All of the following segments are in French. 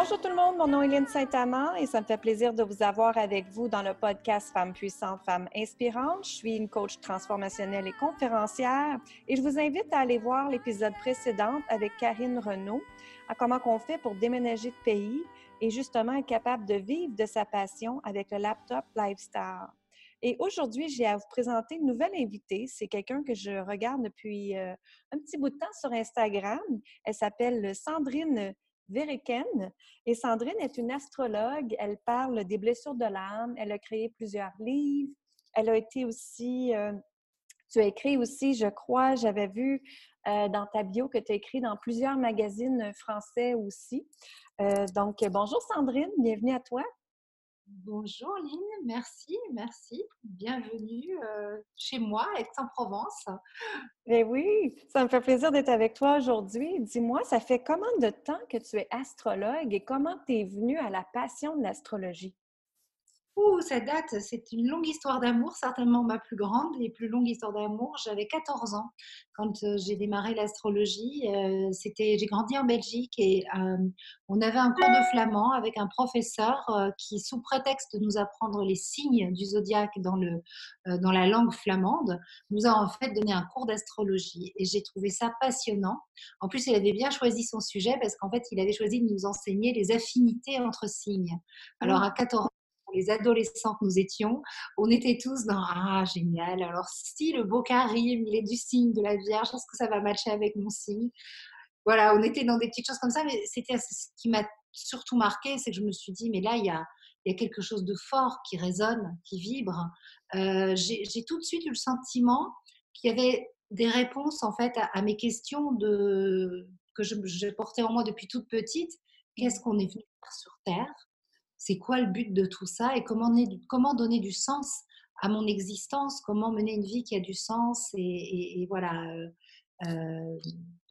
Bonjour tout le monde, mon nom est Hélène Saint-Amand et ça me fait plaisir de vous avoir avec vous dans le podcast Femmes puissantes, Femmes inspirantes. Je suis une coach transformationnelle et conférencière et je vous invite à aller voir l'épisode précédent avec Karine Renaud à comment on fait pour déménager de pays et justement être capable de vivre de sa passion avec le laptop lifestyle. Et aujourd'hui, j'ai à vous présenter une nouvelle invitée. C'est quelqu'un que je regarde depuis euh, un petit bout de temps sur Instagram. Elle s'appelle Sandrine Veriken. Et Sandrine est une astrologue. Elle parle des blessures de l'âme. Elle a créé plusieurs livres. Elle a été aussi, euh, tu as écrit aussi, je crois, j'avais vu euh, dans ta bio que tu as écrit dans plusieurs magazines français aussi. donc, bonjour Sandrine, bienvenue à toi. Bonjour Lynn, merci, merci. Bienvenue euh, chez moi, Aix-en-Provence. Eh oui, ça me fait plaisir d'être avec toi aujourd'hui. Dis-moi, ça fait combien de temps que tu es astrologue et comment tu es venue à la passion de l'astrologie? Ouh, ça date, c'est une longue histoire d'amour, certainement ma plus grande et plus longue histoire d'amour. J'avais 14 ans quand euh, j'ai démarré l'astrologie. Euh, c'était, j'ai grandi en Belgique et euh, on avait un cours de flamand avec un professeur qui, sous prétexte de nous apprendre les signes du zodiaque dans, le, dans la langue flamande, nous a en fait donné un cours d'astrologie. Et j'ai trouvé ça passionnant. En plus, il avait bien choisi son sujet parce qu'en fait, il avait choisi de nous enseigner les affinités entre signes. Alors, à 14 ans, les adolescents que nous étions, on était tous dans Ah, génial. Alors, si le beau rime, il est du signe de la Vierge, est-ce que ça va matcher avec mon signe? Voilà, on était dans des petites choses comme ça, mais c'était ce qui m'a surtout marqué, c'est que je me suis dit, mais là, il y a, il y a quelque chose de fort qui résonne, qui vibre. Euh, j'ai tout de suite eu le sentiment qu'il y avait des réponses en fait à, mes questions de, que je, je, portais en moi depuis toute petite. Qu'est-ce qu'on est venu faire sur Terre? C'est quoi le but de tout ça et comment, donner du sens à mon existence, comment mener une vie qui a du sens. Et, voilà, euh, euh,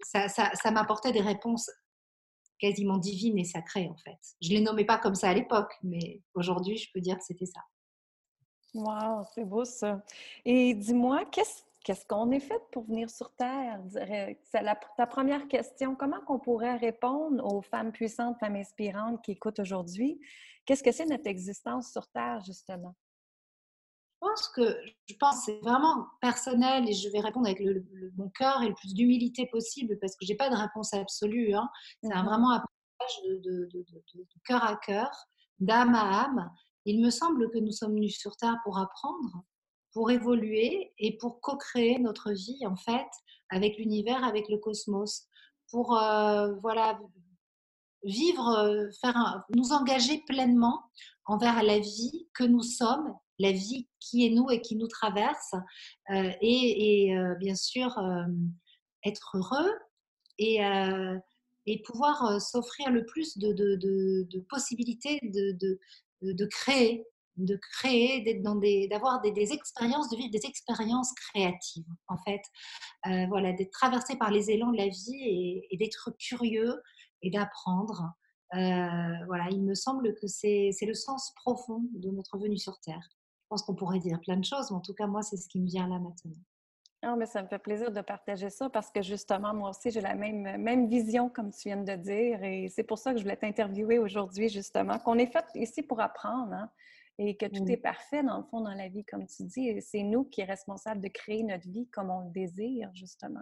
ça, ça, m'apportait des réponses quasiment divines et sacrées, en fait. Je ne les nommais pas comme ça à l'époque, mais aujourd'hui, je peux dire que c'était ça. Wow, c'est beau ça. Et dis-moi, qu'est-ce Qu'est-ce qu'on est fait pour venir sur Terre? C'est ta première question. Comment qu'on pourrait répondre aux femmes puissantes, femmes inspirantes qui écoutent aujourd'hui? Qu'est-ce que c'est notre existence sur Terre, justement? Je pense que je pense c'est vraiment personnel et je vais répondre avec le, mon cœur et le plus d'humilité possible parce que j'ai pas de réponse absolue. Hein. C'est mmh vraiment un partage de, de, cœur à cœur, d'âme à âme. Il me semble que nous sommes venus sur Terre pour apprendre, pour évoluer et pour co-créer notre vie en fait avec l'univers, avec le cosmos, pour euh, voilà vivre, euh, faire nous engager pleinement envers la vie que nous sommes, la vie qui est nous et qui nous traverse, euh, et, bien sûr être heureux et, pouvoir s'offrir le plus de, possibilités de, créer, de créer, d'être dans des, d'avoir des, expériences, de vivre des expériences créatives, en fait. Euh, voilà, d'être traversé par les élans de la vie et, d'être curieux et d'apprendre. Euh, voilà, il me semble que c'est, le sens profond de notre venue sur Terre. Je pense qu'on pourrait dire plein de choses, mais en tout cas, moi, c'est ce qui me vient là maintenant. Non, mais ça me fait plaisir de partager ça parce que justement, moi aussi, j'ai la même, même vision, comme tu viens de dire. Et c'est pour ça que je voulais t'interviewer aujourd'hui, justement, qu'on est fait ici pour apprendre. Hein et que tout est parfait dans le fond dans la vie, comme tu dis. C'est nous qui sommes responsables de créer notre vie comme on le désire, justement.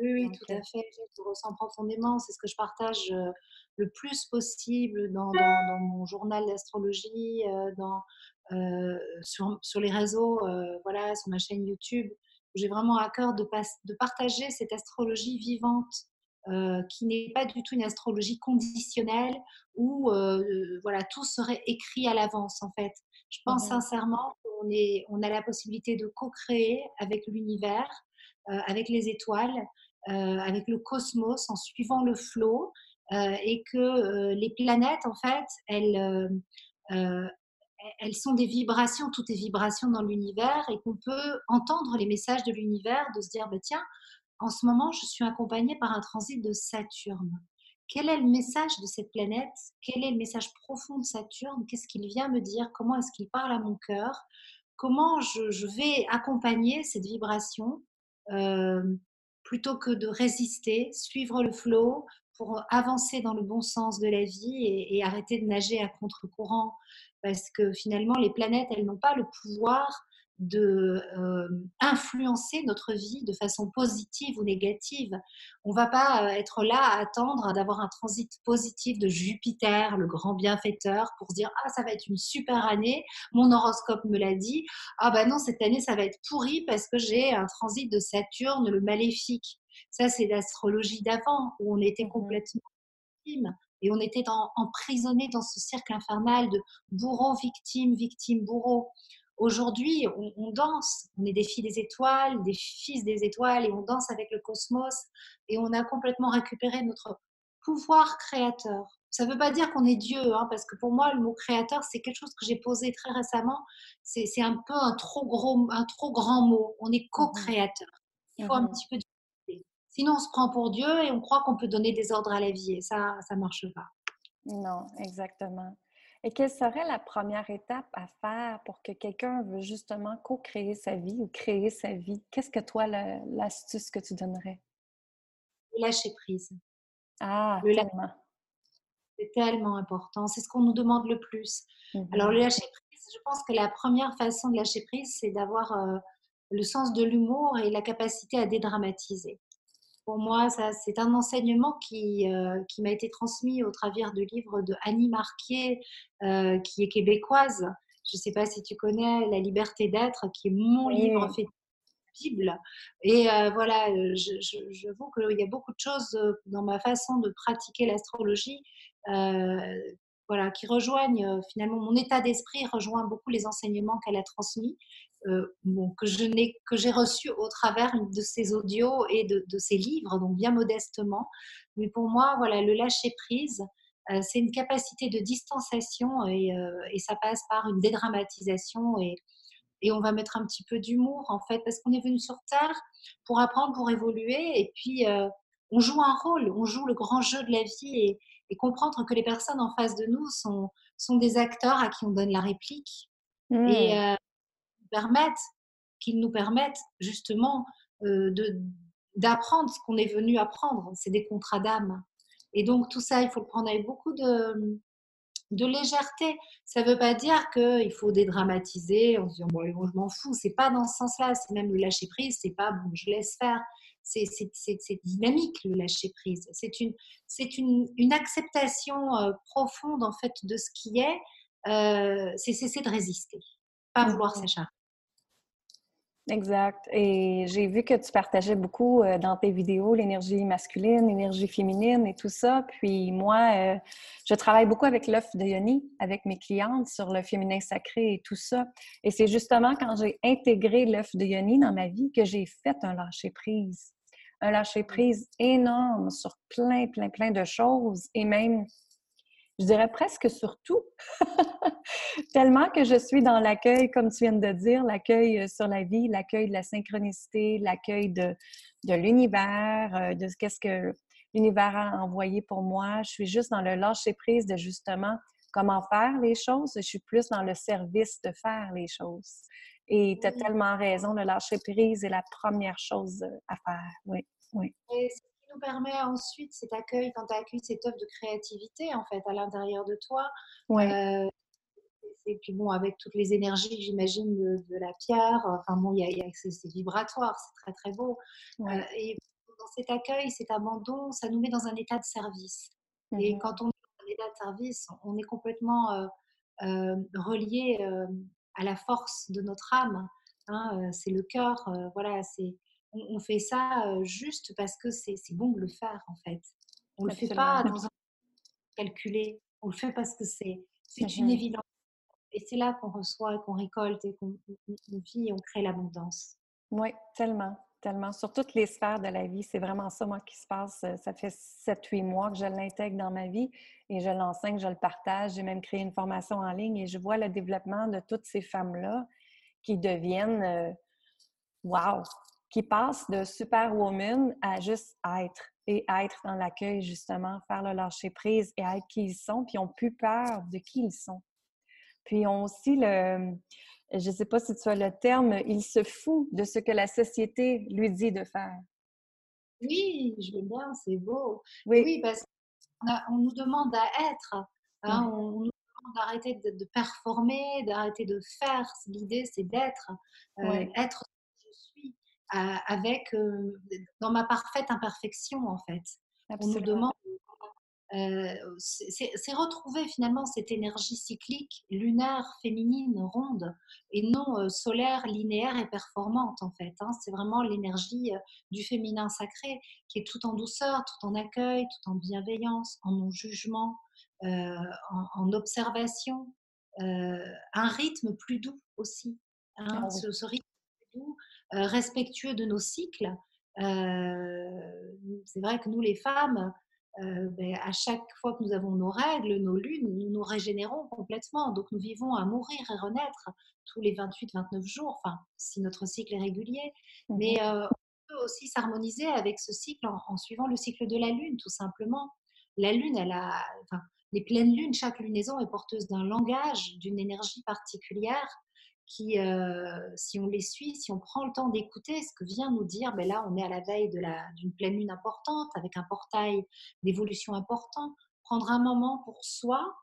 Oui, oui, tout à euh fait. Je le ressens profondément. C'est ce que je partage euh, le plus possible dans, dans, mon journal d'astrologie, euh, dans, sur, sur, les réseaux, voilà, sur ma chaîne YouTube. J'ai vraiment à cœur de, de partager cette astrologie vivante euh, qui n'est pas du tout une astrologie conditionnelle où euh, voilà tout serait écrit à l'avance en fait. Je pense mmh sincèrement qu'on est, on a la possibilité de co-créer avec l'univers, euh, avec les étoiles, avec le cosmos en suivant le flot et que les planètes en fait elles elles sont des vibrations, tout est vibration dans l'univers et qu'on peut entendre les messages de l'univers, de se dire, bah, tiens, en ce moment, je suis accompagnée par un transit de Saturne. Quel est le message de cette planète? Quel est le message profond de Saturne? Qu'est-ce qu'il vient me dire? Comment est-ce qu'il parle à mon cœur? Comment je, vais accompagner cette vibration euh, plutôt que de résister, suivre le flot, pour avancer dans le bon sens de la vie et, et arrêter de nager à contre-courant? Parce que finalement, les planètes, elles n'ont pas le pouvoir de euh, influencer notre vie de façon positive ou négative. On va pas euh, être là à attendre d'avoir un transit positif de Jupiter, le grand bienfaiteur, pour se dire ah ça va être une super année. Mon horoscope me l'a dit. Ah bah non cette année ça va être pourri parce que j'ai un transit de Saturne, le maléfique. Ça c'est l'astrologie d'avant où on était mmh complètement victime et on était emprisonné dans ce cercle infernal de bourreau victime victime bourreau Aujourd'hui, on, danse, on est des filles des étoiles, des fils des étoiles, et on danse avec le cosmos, et on a complètement récupéré notre pouvoir créateur. Ça ne veut pas dire qu'on est Dieu, hein, parce que pour moi, le mot créateur, c'est quelque chose que j'ai posé très récemment. C'est un peu un trop, gros, un trop grand mot. On est mmh co-créateur. Il faut un mmh petit peu de... Sinon, on se prend pour Dieu et on croit qu'on peut donner des ordres à la vie, et ça, ça ne marche pas. Non, exactement. Et quelle serait la première étape à faire pour que quelqu'un veut justement co-créer sa vie ou créer sa vie? Qu'est-ce que toi, l'astuce que tu donnerais? Lâcher prise. Ah, tellement. C'est tellement important. C'est ce qu'on nous demande le plus. Alors, le mmh lâcher prise, je pense que la première façon de lâcher prise, c'est d'avoir euh, le sens de l'humour et la capacité à dédramatiser pour moi, ça, c'est un enseignement qui, euh, qui m'a été transmis au travers du livre de Annie Marquier, euh, qui est québécoise. Je ne sais pas si tu connais La liberté d'être, qui est mon livre fait Bible. Et euh, voilà, je, je, je vois qu'il y a beaucoup de choses dans ma façon de pratiquer l'astrologie voilà, qui rejoignent finalement mon état d'esprit, rejoint beaucoup les enseignements qu'elle a transmis. Euh, que je n'ai que j'ai reçu au travers de ces audios et de, de, ces livres, donc bien modestement. Mais pour moi, voilà, le lâcher prise, euh, c'est une capacité de distanciation et, euh, et, ça passe par une dédramatisation et, et on va mettre un petit peu d'humour en fait parce qu'on est venu sur terre pour apprendre, pour évoluer et puis on joue un rôle, on joue le grand jeu de la vie et, et, comprendre que les personnes en face de nous sont, sont des acteurs à qui on donne la réplique. Et, mmh permettent, qu'ils nous permettent justement euh, de, d'apprendre ce qu'on est venu apprendre. C'est des contrats d'âme. Et donc tout ça, il faut le prendre avec beaucoup de, de légèreté. Ça ne veut pas dire qu'il faut dédramatiser en se disant bon, je m'en fous. C'est pas dans ce sens-là. C'est même le lâcher prise. C'est pas bon, je laisse faire. C'est, c'est, dynamique le lâcher prise. C'est une, c'est une, une acceptation euh, profonde en fait de ce qui est. Euh, c'est cesser de résister, pas vouloir s'échapper. Exact. Et j'ai vu que tu partageais beaucoup euh, dans tes vidéos l'énergie masculine, l'énergie féminine et tout ça. Puis moi, euh, je travaille beaucoup avec l'œuf de Yoni, avec mes clientes sur le féminin sacré et tout ça. Et c'est justement quand j'ai intégré l'œuf de Yoni dans ma vie que j'ai fait un lâcher-prise. Un lâcher-prise énorme sur plein, plein, plein de choses et même je dirais presque sur tout. Tellement que je suis dans l'accueil, comme tu viens de dire, l'accueil euh, sur la vie, l'accueil de la synchronicité, l'accueil de, de l'univers, euh, de ce qu'est-ce que l'univers a envoyé pour moi. Je suis juste dans le lâcher-prise de justement comment faire les choses. Je suis plus dans le service de faire les choses. Et tu as tellement raison, le lâcher-prise est la première chose euh, à faire. Oui, oui permet ensuite cet accueil, quand tu accueilles cette œuvre de créativité en fait à l'intérieur de toi. Ouais. Euh, et puis bon, avec toutes les énergies, j'imagine, de, la pierre, enfin bon, il y a, c'est vibratoire, c'est très très beau. Euh, et dans cet accueil, cet abandon, ça nous met dans un état de service. Et mmh quand on est dans un état de service, on est complètement euh, euh relié à la force de notre âme. Hein, c'est le cœur, voilà, c'est on, fait ça juste parce que c'est bon de le faire, en fait. On ne le fait pas dans un calculé, on le fait parce que c'est une évidence. Et c'est là qu'on reçoit, qu'on récolte et qu'on vit et on crée l'abondance. Oui, tellement, tellement. Sur toutes les sphères de la vie, c'est vraiment ça, moi, qui se passe. Ça fait 7-8 mois que je l'intègre dans ma vie et je l'enseigne, je le partage. J'ai même créé une formation en ligne et je vois le développement de toutes ces femmes-là qui deviennent, wow, qui passent de superwoman à juste être et être dans l'accueil, justement, faire le lâcher prise et être qui ils sont, puis ils n'ont plus peur de qui ils sont. Puis ils ont aussi le, je ne sais pas si tu as le terme, il se fout de ce que la société lui dit de faire. Oui, je veux bien, c'est beau. Oui. Oui, parce qu'on on nous demande à être, hein, on nous demande d'arrêter de, de performer, d'arrêter de faire. L'idée, c'est d'être, euh, Oui, être ce que je suis, euh, avec, euh, dans ma parfaite imperfection, en fait. On nous demande euh, c'est retrouver finalement cette énergie cyclique, lunaire, féminine, ronde, et non euh, solaire, linéaire et performante en fait. hein. C'est vraiment l'énergie euh, du féminin sacré qui est tout en douceur, tout en accueil, tout en bienveillance, en non-jugement, en, en observation, un rythme plus doux aussi. hein. Ah oui. Ce, ce rythme plus doux, respectueux de nos cycles. Euh, c'est vrai que nous les femmes, euh, ben, à chaque fois que nous avons nos règles, nos lunes, nous nous régénérons complètement. Donc nous vivons à mourir et renaître tous les 28-29 jours, enfin, si notre cycle est régulier. Mhm. Mais euh, on peut aussi s'harmoniser avec ce cycle en, en, suivant le cycle de la lune, tout simplement. La lune, elle a, enfin, les pleines lunes, chaque lunaison est porteuse d'un langage, d'une énergie particulière qui, euh, si on les suit, si on prend le temps d'écouter ce que vient nous dire, ben là, on est à la veille d'une pleine lune importante, avec un portail d'évolution important. Prendre un moment pour soi,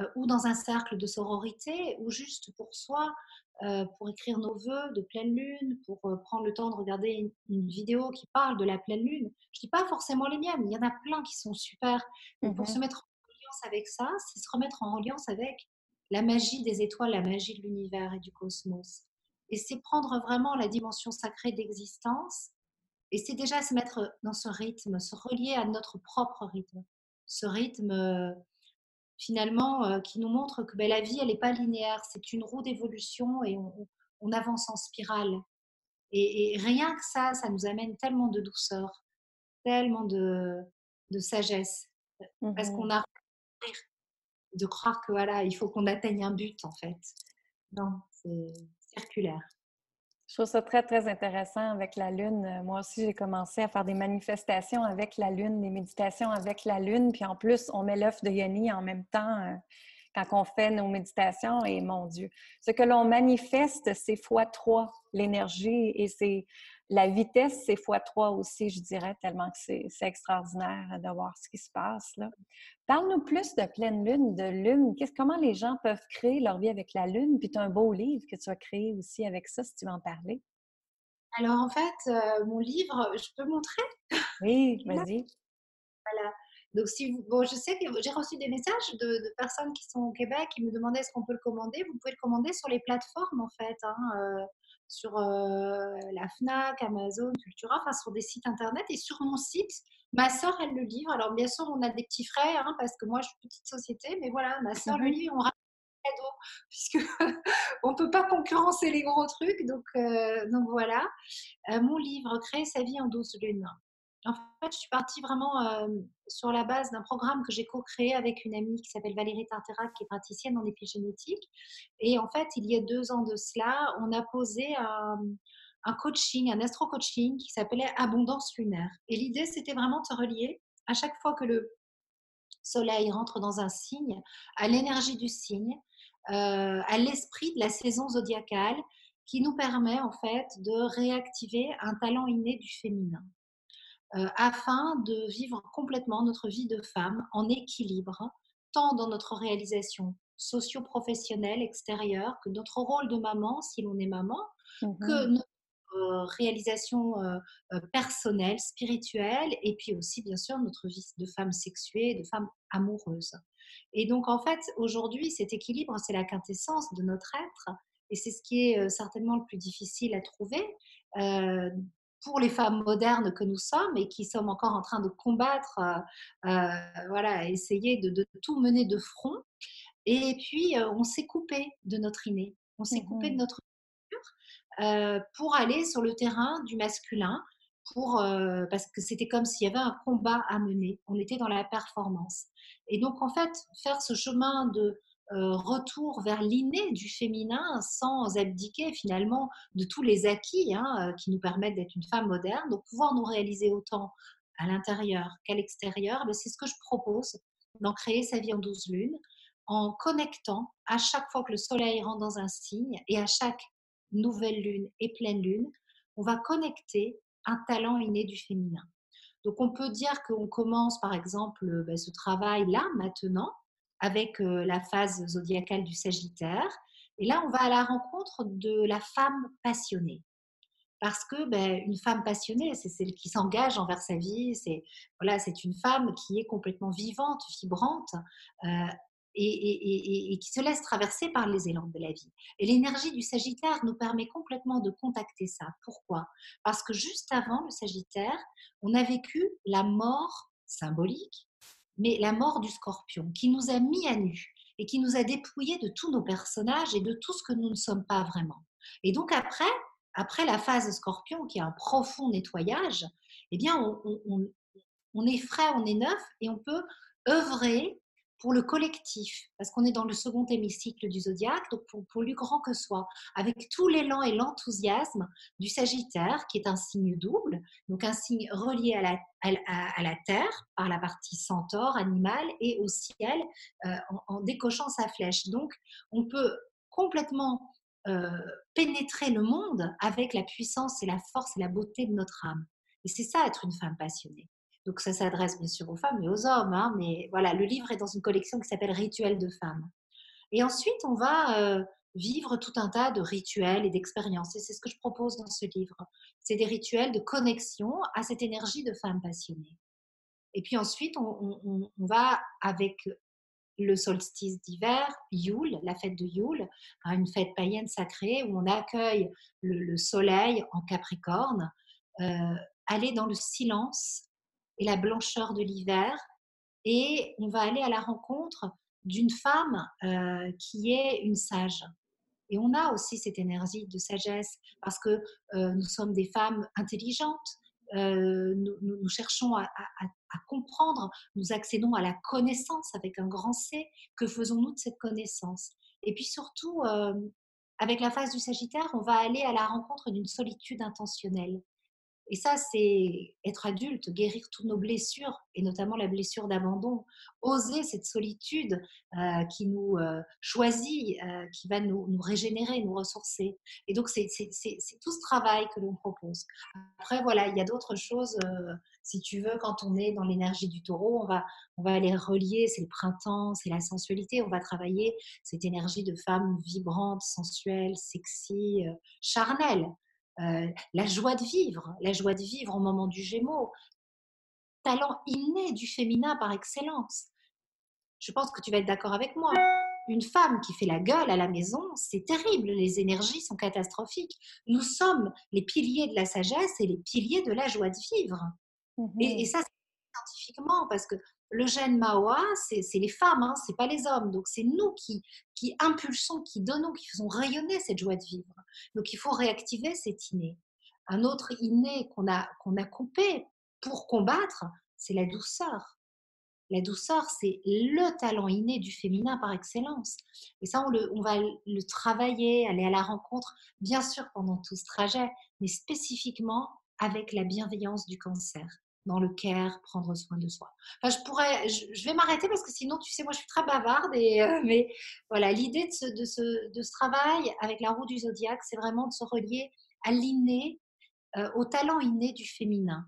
euh, ou dans un cercle de sororité, ou juste pour soi, euh, pour écrire nos voeux de pleine lune, pour prendre le temps de regarder une, une, vidéo qui parle de la pleine lune. Je dis pas forcément les miennes, il y en a plein qui sont super. Mais pour se Mhm. mettre en reliance avec ça, c'est se remettre en reliance avec la magie des étoiles, la magie de l'univers et du cosmos. Et c'est prendre vraiment la dimension sacrée d'existence. Et c'est déjà se mettre dans ce rythme, se relier à notre propre rythme. Ce rythme finalement euh, qui nous montre que ben, la vie, elle n'est pas linéaire. C'est une roue d'évolution et on, on, avance en spirale. Et, et, rien que ça, ça nous amène tellement de douceur, tellement de, de sagesse. Parce qu'on a de croire que voilà, il faut qu'on atteigne un but en fait. Non, c'est circulaire. Je trouve ça très, très intéressant avec la Lune. Moi aussi, j'ai commencé à faire des manifestations avec la Lune, des méditations avec la Lune. Puis en plus, on met l'œuf de Yoni en même temps euh, quand on fait nos méditations. Et mon Dieu, ce que l'on manifeste, c'est fois trois l'énergie et c'est la vitesse, c'est fois trois aussi, je dirais, tellement que c'est extraordinaire de voir ce qui se passe. là. Parle-nous plus de pleine lune, de lune. comment les gens peuvent créer leur vie avec la lune? Puis tu as un beau livre que tu as créé aussi avec ça, si tu veux en parler. Alors en fait, euh, mon livre, je peux montrer? Oui, vas-y. Voilà. Donc, si vous, bon, je sais que j'ai reçu des messages de, de, personnes qui sont au Québec qui me demandaient est-ce qu'on peut le commander? Vous pouvez le commander sur les plateformes, en fait, hein, euh, sur euh, la Fnac, Amazon, Cultura, enfin sur des sites internet et sur mon site. Ma soeur, elle le livre. Alors, bien sûr, on a des petits frais hein, parce que moi, je suis petite société, mais voilà, ma soeur mm -hmm. le livre. On cadeau puisque on peut pas concurrencer les gros trucs. Donc, euh, donc voilà. Mon livre Créer sa vie en 12 lunes. En fait, je suis partie vraiment sur la base d'un programme que j'ai co-créé avec une amie qui s'appelle Valérie Tartera, qui est praticienne en épigénétique. Et en fait, il y a deux ans de cela, on a posé un, coaching, un astro-coaching qui s'appelait Abondance lunaire. Et l'idée, c'était vraiment de relier à chaque fois que le soleil rentre dans un signe, à l'énergie du signe, euh, à l'esprit de la saison zodiacale qui nous permet en fait de réactiver un talent inné du féminin euh, afin de vivre complètement notre vie de femme en équilibre, tant dans notre réalisation socio-professionnelle extérieure que notre rôle de maman, si l'on est maman, que notre euh, réalisation euh, personnelle, spirituelle, et puis aussi, bien sûr, notre vie de femme sexuée, de femme amoureuse. Et donc, en fait, aujourd'hui, cet équilibre, c'est la quintessence de notre être, et c'est ce qui est euh, certainement le plus difficile à trouver. Euh, pour les femmes modernes que nous sommes et qui sommes encore en train de combattre, euh, euh, voilà, essayer de, de, tout mener de front. Et puis, euh, on s'est coupé de notre inné, on s'est coupé de notre culture euh, pour aller sur le terrain du masculin, pour, euh, parce que c'était comme s'il y avait un combat à mener. On était dans la performance. Et donc, en fait, faire ce chemin de retour vers l'inné du féminin sans abdiquer finalement de tous les acquis hein, qui nous permettent d'être une femme moderne, donc pouvoir nous réaliser autant à l'intérieur qu'à l'extérieur, ben c'est ce que je propose d'en créer sa vie en 12 lunes en connectant à chaque fois que le soleil rentre dans un signe et à chaque nouvelle lune et pleine lune, on va connecter un talent inné du féminin. Donc on peut dire qu'on commence par exemple ben, ce travail là maintenant avec la phase zodiacale du Sagittaire. Et là, on va à la rencontre de la femme passionnée parce que ben, une femme passionnée, c'est celle qui s'engage envers sa vie. C'est voilà, c'est une femme qui est complètement vivante, vibrante. Euh, et, qui se laisse traverser par les élans de la vie. Et l'énergie du Sagittaire nous permet complètement de contacter ça. Pourquoi? Parce que juste avant le Sagittaire, on a vécu la mort symbolique, mais la mort du Scorpion, qui nous a mis à nu et qui nous a dépouillés de tous nos personnages et de tout ce que nous ne sommes pas vraiment. Et donc après, après la phase scorpion, qui est un profond nettoyage, eh bien, on, est frais, on est neuf et on peut œuvrer pour le collectif, parce qu'on est dans le second hémicycle du zodiaque, donc pour, lui grand que soit, avec tout l'élan et l'enthousiasme du Sagittaire, qui est un signe double, donc un signe relié à la, Terre par la partie centaure, animale, et au ciel euh, en, en, décochant sa flèche. Donc, on peut complètement euh, pénétrer le monde avec la puissance et la force et la beauté de notre âme. Et c'est ça être une femme passionnée. Donc ça s'adresse bien sûr aux femmes et aux hommes, hein, mais voilà, le livre est dans une collection qui s'appelle Rituels de femmes. Et ensuite, on va euh, vivre tout un tas de rituels et d'expériences. Et c'est ce que je propose dans ce livre. C'est des rituels de connexion à cette énergie de femme passionnée. Et puis ensuite, on, va avec le solstice d'hiver, Yule, la fête de Yule, hein, une fête païenne sacrée où on accueille le, soleil en Capricorne, euh, aller dans le silence et la blancheur de l'hiver, et on va aller à la rencontre d'une femme euh, qui est une sage. Et on a aussi cette énergie de sagesse parce que euh, nous sommes des femmes intelligentes, euh, nous, cherchons à, comprendre, nous accédons à la connaissance avec un grand C. Que faisons-nous de cette connaissance? Et puis surtout, avec la phase du Sagittaire, on va aller à la rencontre d'une solitude intentionnelle. Et ça, c'est être adulte, guérir toutes nos blessures, et notamment la blessure d'abandon, oser cette solitude euh, qui nous euh, choisit, euh, qui va nous, nous, régénérer, nous ressourcer. Et donc, c'est tout ce travail que l'on propose. Après, voilà, il y a d'autres choses. si tu veux, quand on est dans l'énergie du taureau, on va, on va aller relier, c'est le printemps, c'est la sensualité, on va travailler cette énergie de femme vibrante, sensuelle, sexy, charnelle. Euh, la joie de vivre, la joie de vivre au moment du Gémeaux, talent inné du féminin par excellence. Je pense que tu vas être d'accord avec moi. Une femme qui fait la gueule à la maison, c'est terrible, les énergies sont catastrophiques. Nous sommes les piliers de la sagesse et les piliers de la joie de vivre. Et, et, mmh ça, scientifiquement, parce que le gène Mawa, c'est les femmes, hein, c'est pas les hommes. Donc c'est nous qui, qui impulsons, qui donnons, qui faisons rayonner cette joie de vivre. Donc il faut réactiver cet inné. Un autre inné qu'on a, a coupé pour combattre, c'est la douceur. La douceur, c'est le talent inné du féminin par excellence. Et ça, on, on va le travailler, aller à la rencontre, bien sûr pendant tout ce trajet, mais spécifiquement avec la bienveillance du cancer dans le care, prendre soin de soi. Enfin, je pourrais, je, vais m'arrêter parce que sinon, tu sais, moi, je suis très bavarde. Et, euh, mais voilà, l'idée de ce, de, ce, de ce, travail avec la roue du zodiaque, c'est vraiment de se relier à l'inné, euh, au talent inné du féminin,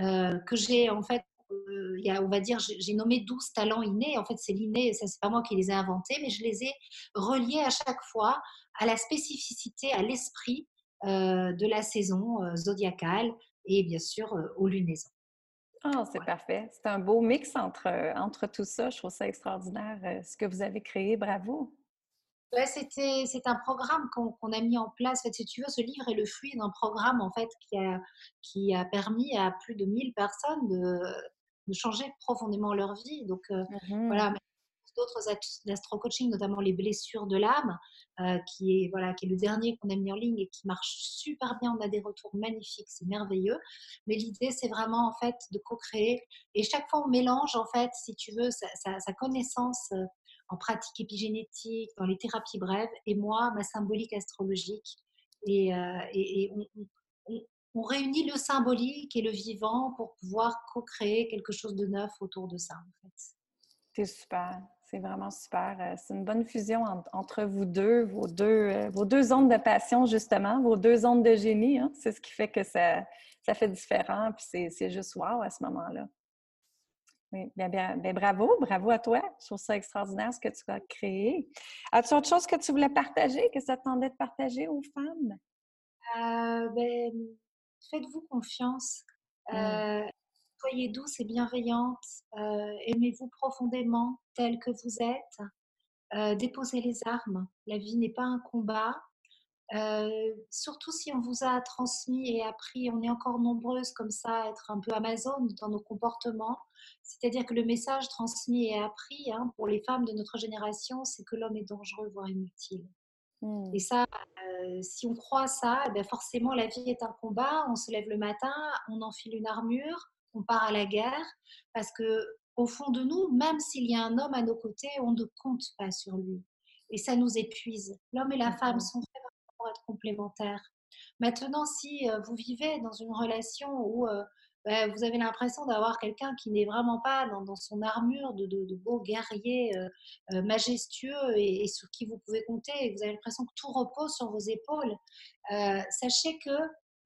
euh, que j'ai en fait. Il y a, on va dire, j'ai nommé 12 talents innés. En fait, c'est l'inné, ça c'est pas moi qui les ai inventés, mais je les ai reliés à chaque fois à la spécificité, à l'esprit de la saison zodiacale et bien sûr aux lunaisons. Ah, c'est parfait. C'est un beau mix entre, euh, entre tout ça. Je trouve ça extraordinaire euh, ce que vous avez créé. Bravo. Ouais, c'était, c'est un programme qu'on, a mis en place. En fait, si tu veux, ce livre est le fruit d'un programme en fait, qui, a, qui a permis à plus de 1000 personnes de, de changer profondément leur vie. Donc, euh, mmh voilà, d'autres astro-coaching, notamment les blessures de l'âme, euh, qui, est, voilà, qui est le dernier qu'on a mis en ligne et qui marche super bien. On a des retours magnifiques, c'est merveilleux. Mais l'idée, c'est vraiment en fait de co-créer. Et chaque fois, on mélange en fait, si tu veux, sa, connaissance euh, en pratique épigénétique, dans les thérapies brèves, et moi, ma symbolique astrologique. Et, euh, et, on, on réunit le symbolique et le vivant pour pouvoir co-créer quelque chose de neuf autour de ça, en fait. C'est super. C'est vraiment super. Euh, c'est une bonne fusion entre vous deux, vos deux, euh, vos deux zones de passion, justement, vos deux zones de génie. Hein. C'est ce qui fait que ça, ça fait différent, puis c'est juste wow à ce moment-là. Oui, bien, bien, bien, bravo, bravo à toi. Je trouve ça extraordinaire ce que tu as créé. As-tu autre chose que tu voulais partager, que ça tendait de partager aux femmes? Euh, ben, faites-vous confiance. Mmh soyez douce et bienveillante, euh, aimez-vous profondément tel que vous êtes, euh, déposez les armes. La vie n'est pas un combat. Euh, surtout si on vous a transmis et appris, on est encore nombreuses comme ça à être un peu Amazon dans nos comportements. C'est-à-dire que le message transmis et appris hein, pour les femmes de notre génération, c'est que l'homme est dangereux, voire inutile. Mmh. Et ça, si on croit ça, eh ben forcément la vie est un combat. On se lève le matin, on enfile une armure, on part à la guerre, parce que au fond de nous, même s'il y a un homme à nos côtés, on ne compte pas sur lui. Et ça nous épuise. L'homme et la femme sont faits pour être complémentaires. Maintenant, si euh, vous vivez dans une relation où euh, ben, vous avez l'impression d'avoir quelqu'un qui n'est vraiment pas dans, son armure de, de, beau guerrier euh, majestueux et, sur qui vous pouvez compter, et vous avez l'impression que tout repose sur vos épaules, sachez que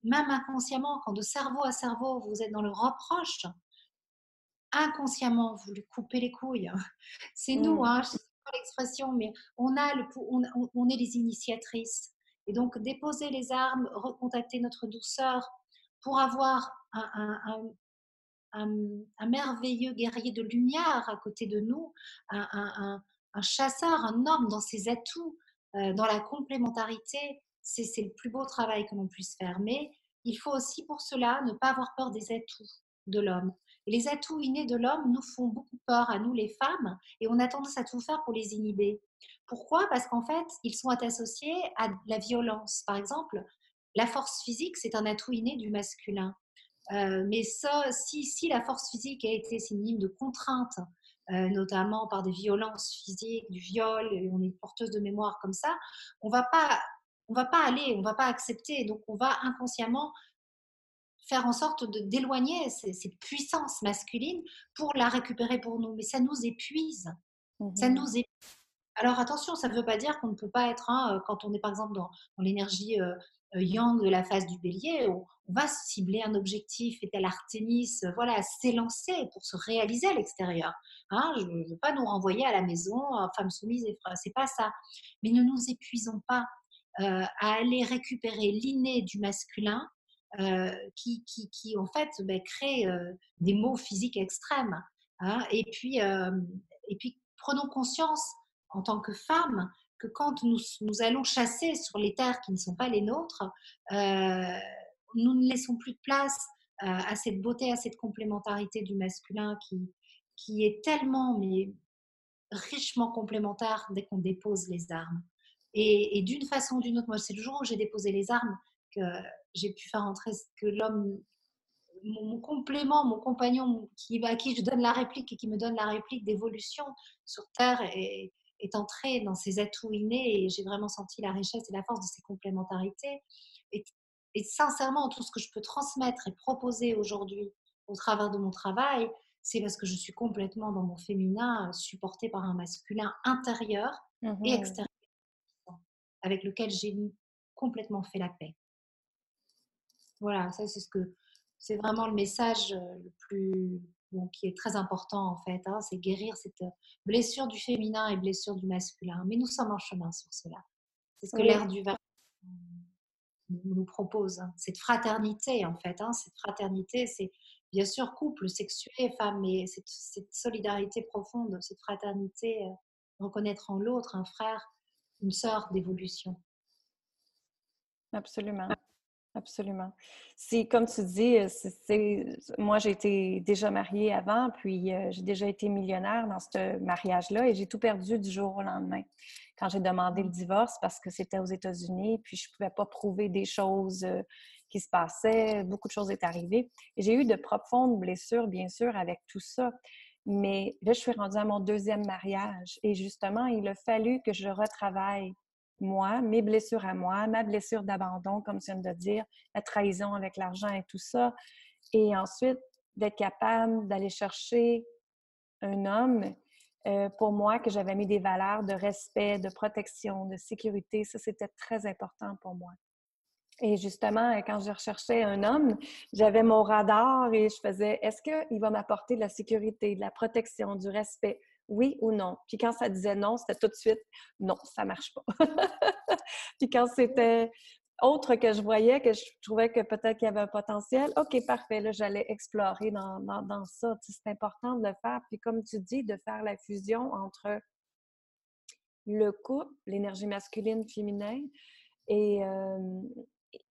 même inconsciemment, quand de cerveau à cerveau, vous êtes dans le reproche, inconsciemment, vous lui coupez les couilles. C'est nous, mmh. hein, je sais pas l'expression, mais on, a le, on, est les initiatrices. Et donc, déposer les armes, recontacter notre douceur pour avoir un, un, merveilleux guerrier de lumière à côté de nous, un, chasseur, un homme dans ses atouts, euh, dans la complémentarité, c'est le plus beau travail que l'on puisse faire. Mais il faut aussi pour cela ne pas avoir peur des atouts de l'homme. Les atouts innés de l'homme nous font beaucoup peur à nous les femmes et on a tendance à tout faire pour les inhiber. Pourquoi? Parce qu'en fait, ils sont associés à la violence. Par exemple, la force physique, c'est un atout inné du masculin. Euh, mais ça, si, si, la force physique a été synonyme de contrainte, euh, notamment par des violences physiques, du viol, et on est porteuse de mémoire comme ça, on va pas on va pas aller, on va pas accepter. Donc, on va inconsciemment faire en sorte de d'éloigner cette puissance masculine pour la récupérer pour nous. Mais ça nous épuise. Ça mmh nous épuise. Alors attention, ça ne veut pas dire qu'on ne peut pas être, hein, quand on est par exemple dans, l'énergie euh, euh, yang de la phase du bélier, on, va cibler un objectif, et tel Artémis, euh, voilà, s'élancer pour se réaliser à l'extérieur. Hein. je ne veux pas nous renvoyer à la maison, femmes soumises et c'est pas ça. Mais ne nous épuisons pas. Euh, à aller récupérer l'inné du masculin euh, qui, qui, qui, en fait ben, crée euh, des maux physiques extrêmes. Hein. et, puis, et puis prenons conscience en tant que femmes que quand nous, nous, allons chasser sur les terres qui ne sont pas les nôtres, nous ne laissons plus de place à cette beauté, à cette complémentarité du masculin qui, qui est tellement mais richement complémentaire dès qu'on dépose les armes. Et, d'une façon ou d'une autre, moi, c'est le jour où j'ai déposé les armes que j'ai pu faire entrer que l'homme, mon, complément, mon compagnon, qui, à qui je donne la réplique et qui me donne la réplique d'évolution sur Terre, est, est entré dans ses atouts innés et j'ai vraiment senti la richesse et la force de ses complémentarités. Et, et sincèrement, tout ce que je peux transmettre et proposer aujourd'hui au travers de mon travail, c'est parce que je suis complètement dans mon féminin, supporté par un masculin intérieur et mmh extérieur avec lequel j'ai complètement fait la paix. Voilà, ça c'est ce que c'est vraiment le message euh, le plus qui est très important en fait, hein, c'est guérir cette blessure du féminin et blessure du masculin. Mais nous sommes en chemin sur cela. C'est ce que l'air du vin nous propose, hein. cette fraternité en fait. Hein. cette fraternité, c'est bien sûr couple, sexué, femme, mais cette, cette solidarité profonde, cette fraternité, euh, reconnaître en l'autre un frère une sorte d'évolution. Absolument. Absolument. C'est comme tu dis, euh, moi j'ai été déjà mariée avant, puis euh, j'ai déjà été millionnaire dans ce mariage-là et j'ai tout perdu du jour au lendemain quand j'ai demandé le divorce parce que c'était aux États-Unis, puis je ne pouvais pas prouver des choses euh, qui se passaient, beaucoup de choses étaient arrivées. J'ai eu de profondes blessures, bien sûr, avec tout ça. Mais là, je suis rendue à mon deuxième mariage et justement, il a fallu que je retravaille moi, mes blessures à moi, ma blessure d'abandon, comme tu viens de dire, la trahison avec l'argent et tout ça. Et ensuite, d'être capable d'aller chercher un homme euh, pour moi, que j'avais mis des valeurs de respect, de protection, de sécurité. Ça, c'était très important pour moi. Et justement, quand je recherchais un homme, j'avais mon radar et je faisais est-ce qu'il va m'apporter de la sécurité, de la protection, du respect? Oui ou non? Puis quand ça disait non, c'était tout de suite non, ça marche pas. Puis quand c'était autre que je voyais, que je trouvais que peut-être qu'il y avait un potentiel, OK, parfait, là, j'allais explorer dans, ça. c'est important de le faire. Puis comme tu dis, de faire la fusion entre le couple, l'énergie masculine, féminin, et, euh,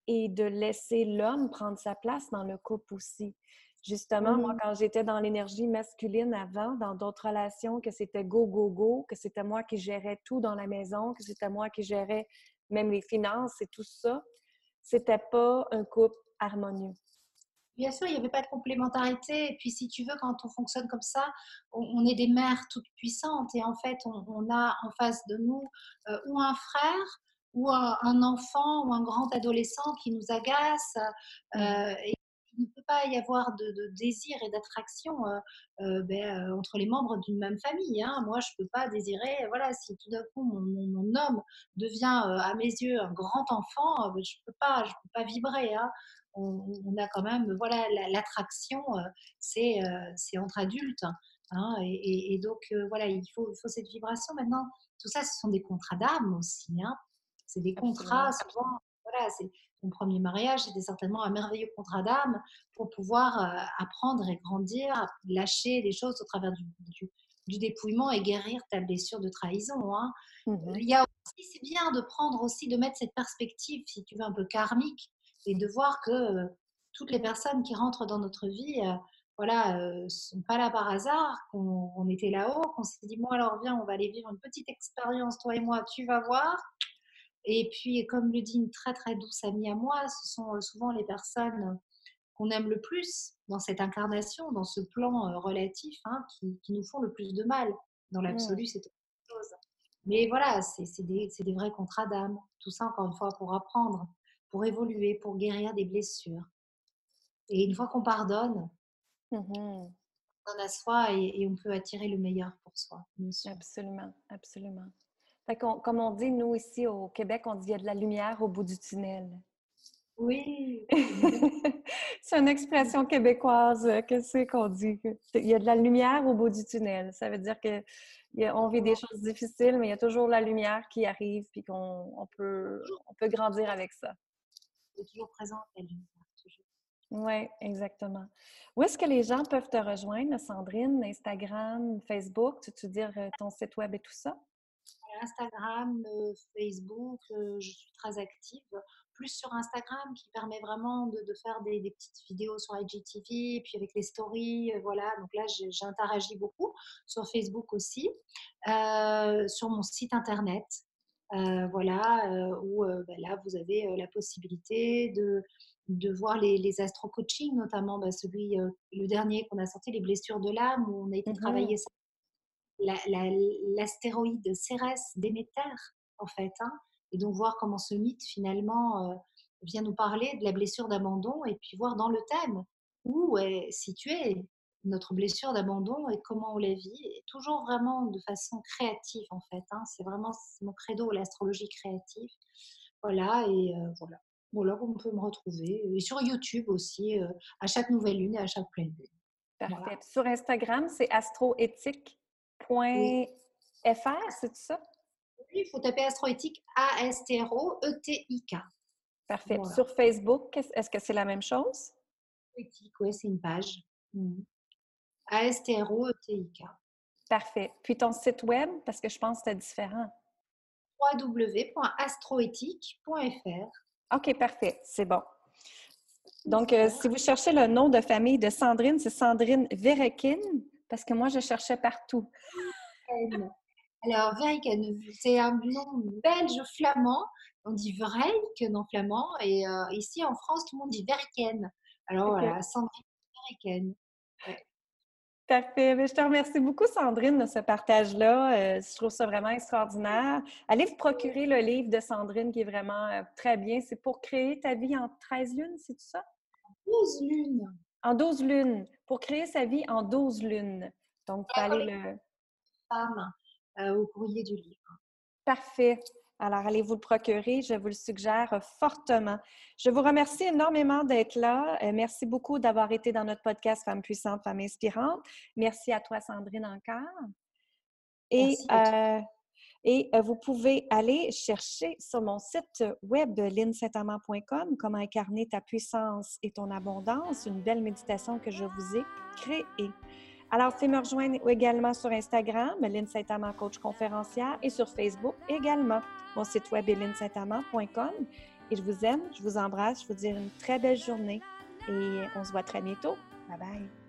et de laisser l'homme prendre sa place dans le couple aussi. Justement, moi, mmh. quand j'étais dans l'énergie masculine avant, dans d'autres relations, que c'était go, go, go, que c'était moi qui gérais tout dans la maison, que c'était moi qui gérais même les finances et tout ça, c'était pas un couple harmonieux. Bien sûr, il n'y avait pas de complémentarité. Et puis, si tu veux, quand on fonctionne comme ça, on, est des mères toutes puissantes. Et en fait, on, a en face de nous euh, ou un frère, ou un, enfant, ou un grand adolescent qui nous agace. Euh, il ne peut pas y avoir de, désir et d'attraction euh, euh, ben, entre les membres d'une même famille. Hein. Moi, je ne peux pas désirer, voilà, si tout d'un coup mon, homme devient à mes yeux un grand enfant, ben, je ne peux, pas, je peux pas vibrer. Hein. On, a quand même, voilà, l'attraction, c'est entre adultes. Hein, et, donc, voilà, il faut cette vibration. Maintenant, tout ça, ce sont des contrats d'âme aussi. C'est des contrats, souvent, voilà, c'est mon premier mariage, c'était certainement un merveilleux contrat d'âme pour pouvoir euh, apprendre et grandir, lâcher les choses au travers du, du, dépouillement et guérir ta blessure de trahison. Hein. Mmh Il y a aussi, c'est bien de prendre aussi, de mettre cette perspective, si tu veux, un peu karmique et de voir que euh, toutes les personnes qui rentrent dans notre vie, euh, voilà, sont pas là par hasard, qu'on était là-haut, qu'on s'est dit, bon alors viens, on va aller vivre une petite expérience, toi et moi, tu vas voir. Et puis, comme le dit une très très douce amie à moi, ce sont euh, souvent les personnes qu'on aime le plus dans cette incarnation, dans ce plan euh, relatif, hein, qui, nous font le plus de mal. Dans l'absolu, c'est autre chose. Mais voilà, c'est des, des, vrais contrats d'âme. Tout ça, encore une fois, pour apprendre, pour évoluer, pour guérir des blessures. Et une fois qu'on pardonne, mmh on en a soi et, et, on peut attirer le meilleur pour soi. Absolument, absolument comme on dit, nous, ici au Québec, on dit qu'il y a de la lumière au bout du tunnel. Oui. c'est une expression québécoise. Qu'est-ce qu'on dit? Il y a de la lumière au bout du tunnel. Ça veut dire qu'on vit des choses difficiles, mais il y a toujours la lumière qui arrive puis qu'on peut, on peut grandir avec ça. C'est toujours présent, la lumière. Oui, exactement. Où est-ce que les gens peuvent te rejoindre, Sandrine? Instagram, Facebook? Tu veux dire euh, ton site web et tout ça? Instagram, euh, Facebook, euh, je suis très active. Plus sur Instagram qui permet vraiment de, faire des, petites vidéos sur IGTV, et puis avec les stories, euh, voilà. Donc là, j'interagis beaucoup. Sur Facebook aussi. sur mon site internet, voilà, où ben là, vous avez la possibilité de, de voir les, les astro-coaching, notamment ben, celui, le dernier qu'on a sorti, les blessures de l'âme, où on a été mmh travailler ça l'astéroïde Cérès Déméter, en fait. Hein, et donc voir comment ce mythe, finalement, euh, vient nous parler de la blessure d'abandon et puis voir dans le thème où est située notre blessure d'abandon et comment on la vit, toujours vraiment de façon créative, en fait. Hein. C'est vraiment mon credo, l'astrologie créative. Voilà, et euh, voilà. Voilà on peut me retrouver. Et sur YouTube aussi, euh, à chaque nouvelle lune et à chaque pleine lune. Parfait. Sur Instagram, c'est astroéthique .fr, c'est ça? Oui, il faut taper astroéthique, A-S-T-R-O-E-T-I-K. Parfait. Sur Facebook, est-ce que c'est la même chose? Oui, c'est une page. Mmh. A-S-T-R-O-E-T-I-K. Parfait. Puis ton site web, parce que je pense que c'est différent. www.astroéthique.fr. OK, parfait. C'est bon. Donc, euh, si vous cherchez le nom de famille de Sandrine, c'est Sandrine Verekin parce que moi, je cherchais partout. Alors, Verriken, c'est un nom belge flamand. On dit Verriken en flamand. Et euh, ici, en France, tout le monde dit Verriken. Alors voilà, Sandrine Verriken. Parfait. Ben, je te remercie beaucoup, Sandrine, de ce partage-là. Euh, je trouve ça vraiment extraordinaire. Allez vous procurer le livre de Sandrine qui est vraiment euh, très bien. C'est pour créer ta vie en 13 lunes, c'est tout ça? 12 lunes. En 12 lunes, pour créer sa vie en 12 lunes. Donc, vous allez le... femme au courrier du livre. Parfait. Alors, allez vous le procurer, je vous le suggère fortement. Je vous remercie énormément d'être là. Euh, merci beaucoup d'avoir été dans notre podcast Femmes puissantes, Femmes inspirantes. Merci à toi, Sandrine, encore. Et, euh, et euh, vous pouvez aller chercher sur mon site web linsaintamant.com comment incarner ta puissance et ton abondance, une belle méditation que je vous ai créée. Alors, fais me rejoindre également sur Instagram, Lynn coach conférencière, et sur Facebook également. Mon site web est linsaintamant.com. Et je vous aime, je vous embrasse, je vous dis une très belle journée et on se voit très bientôt. Bye bye.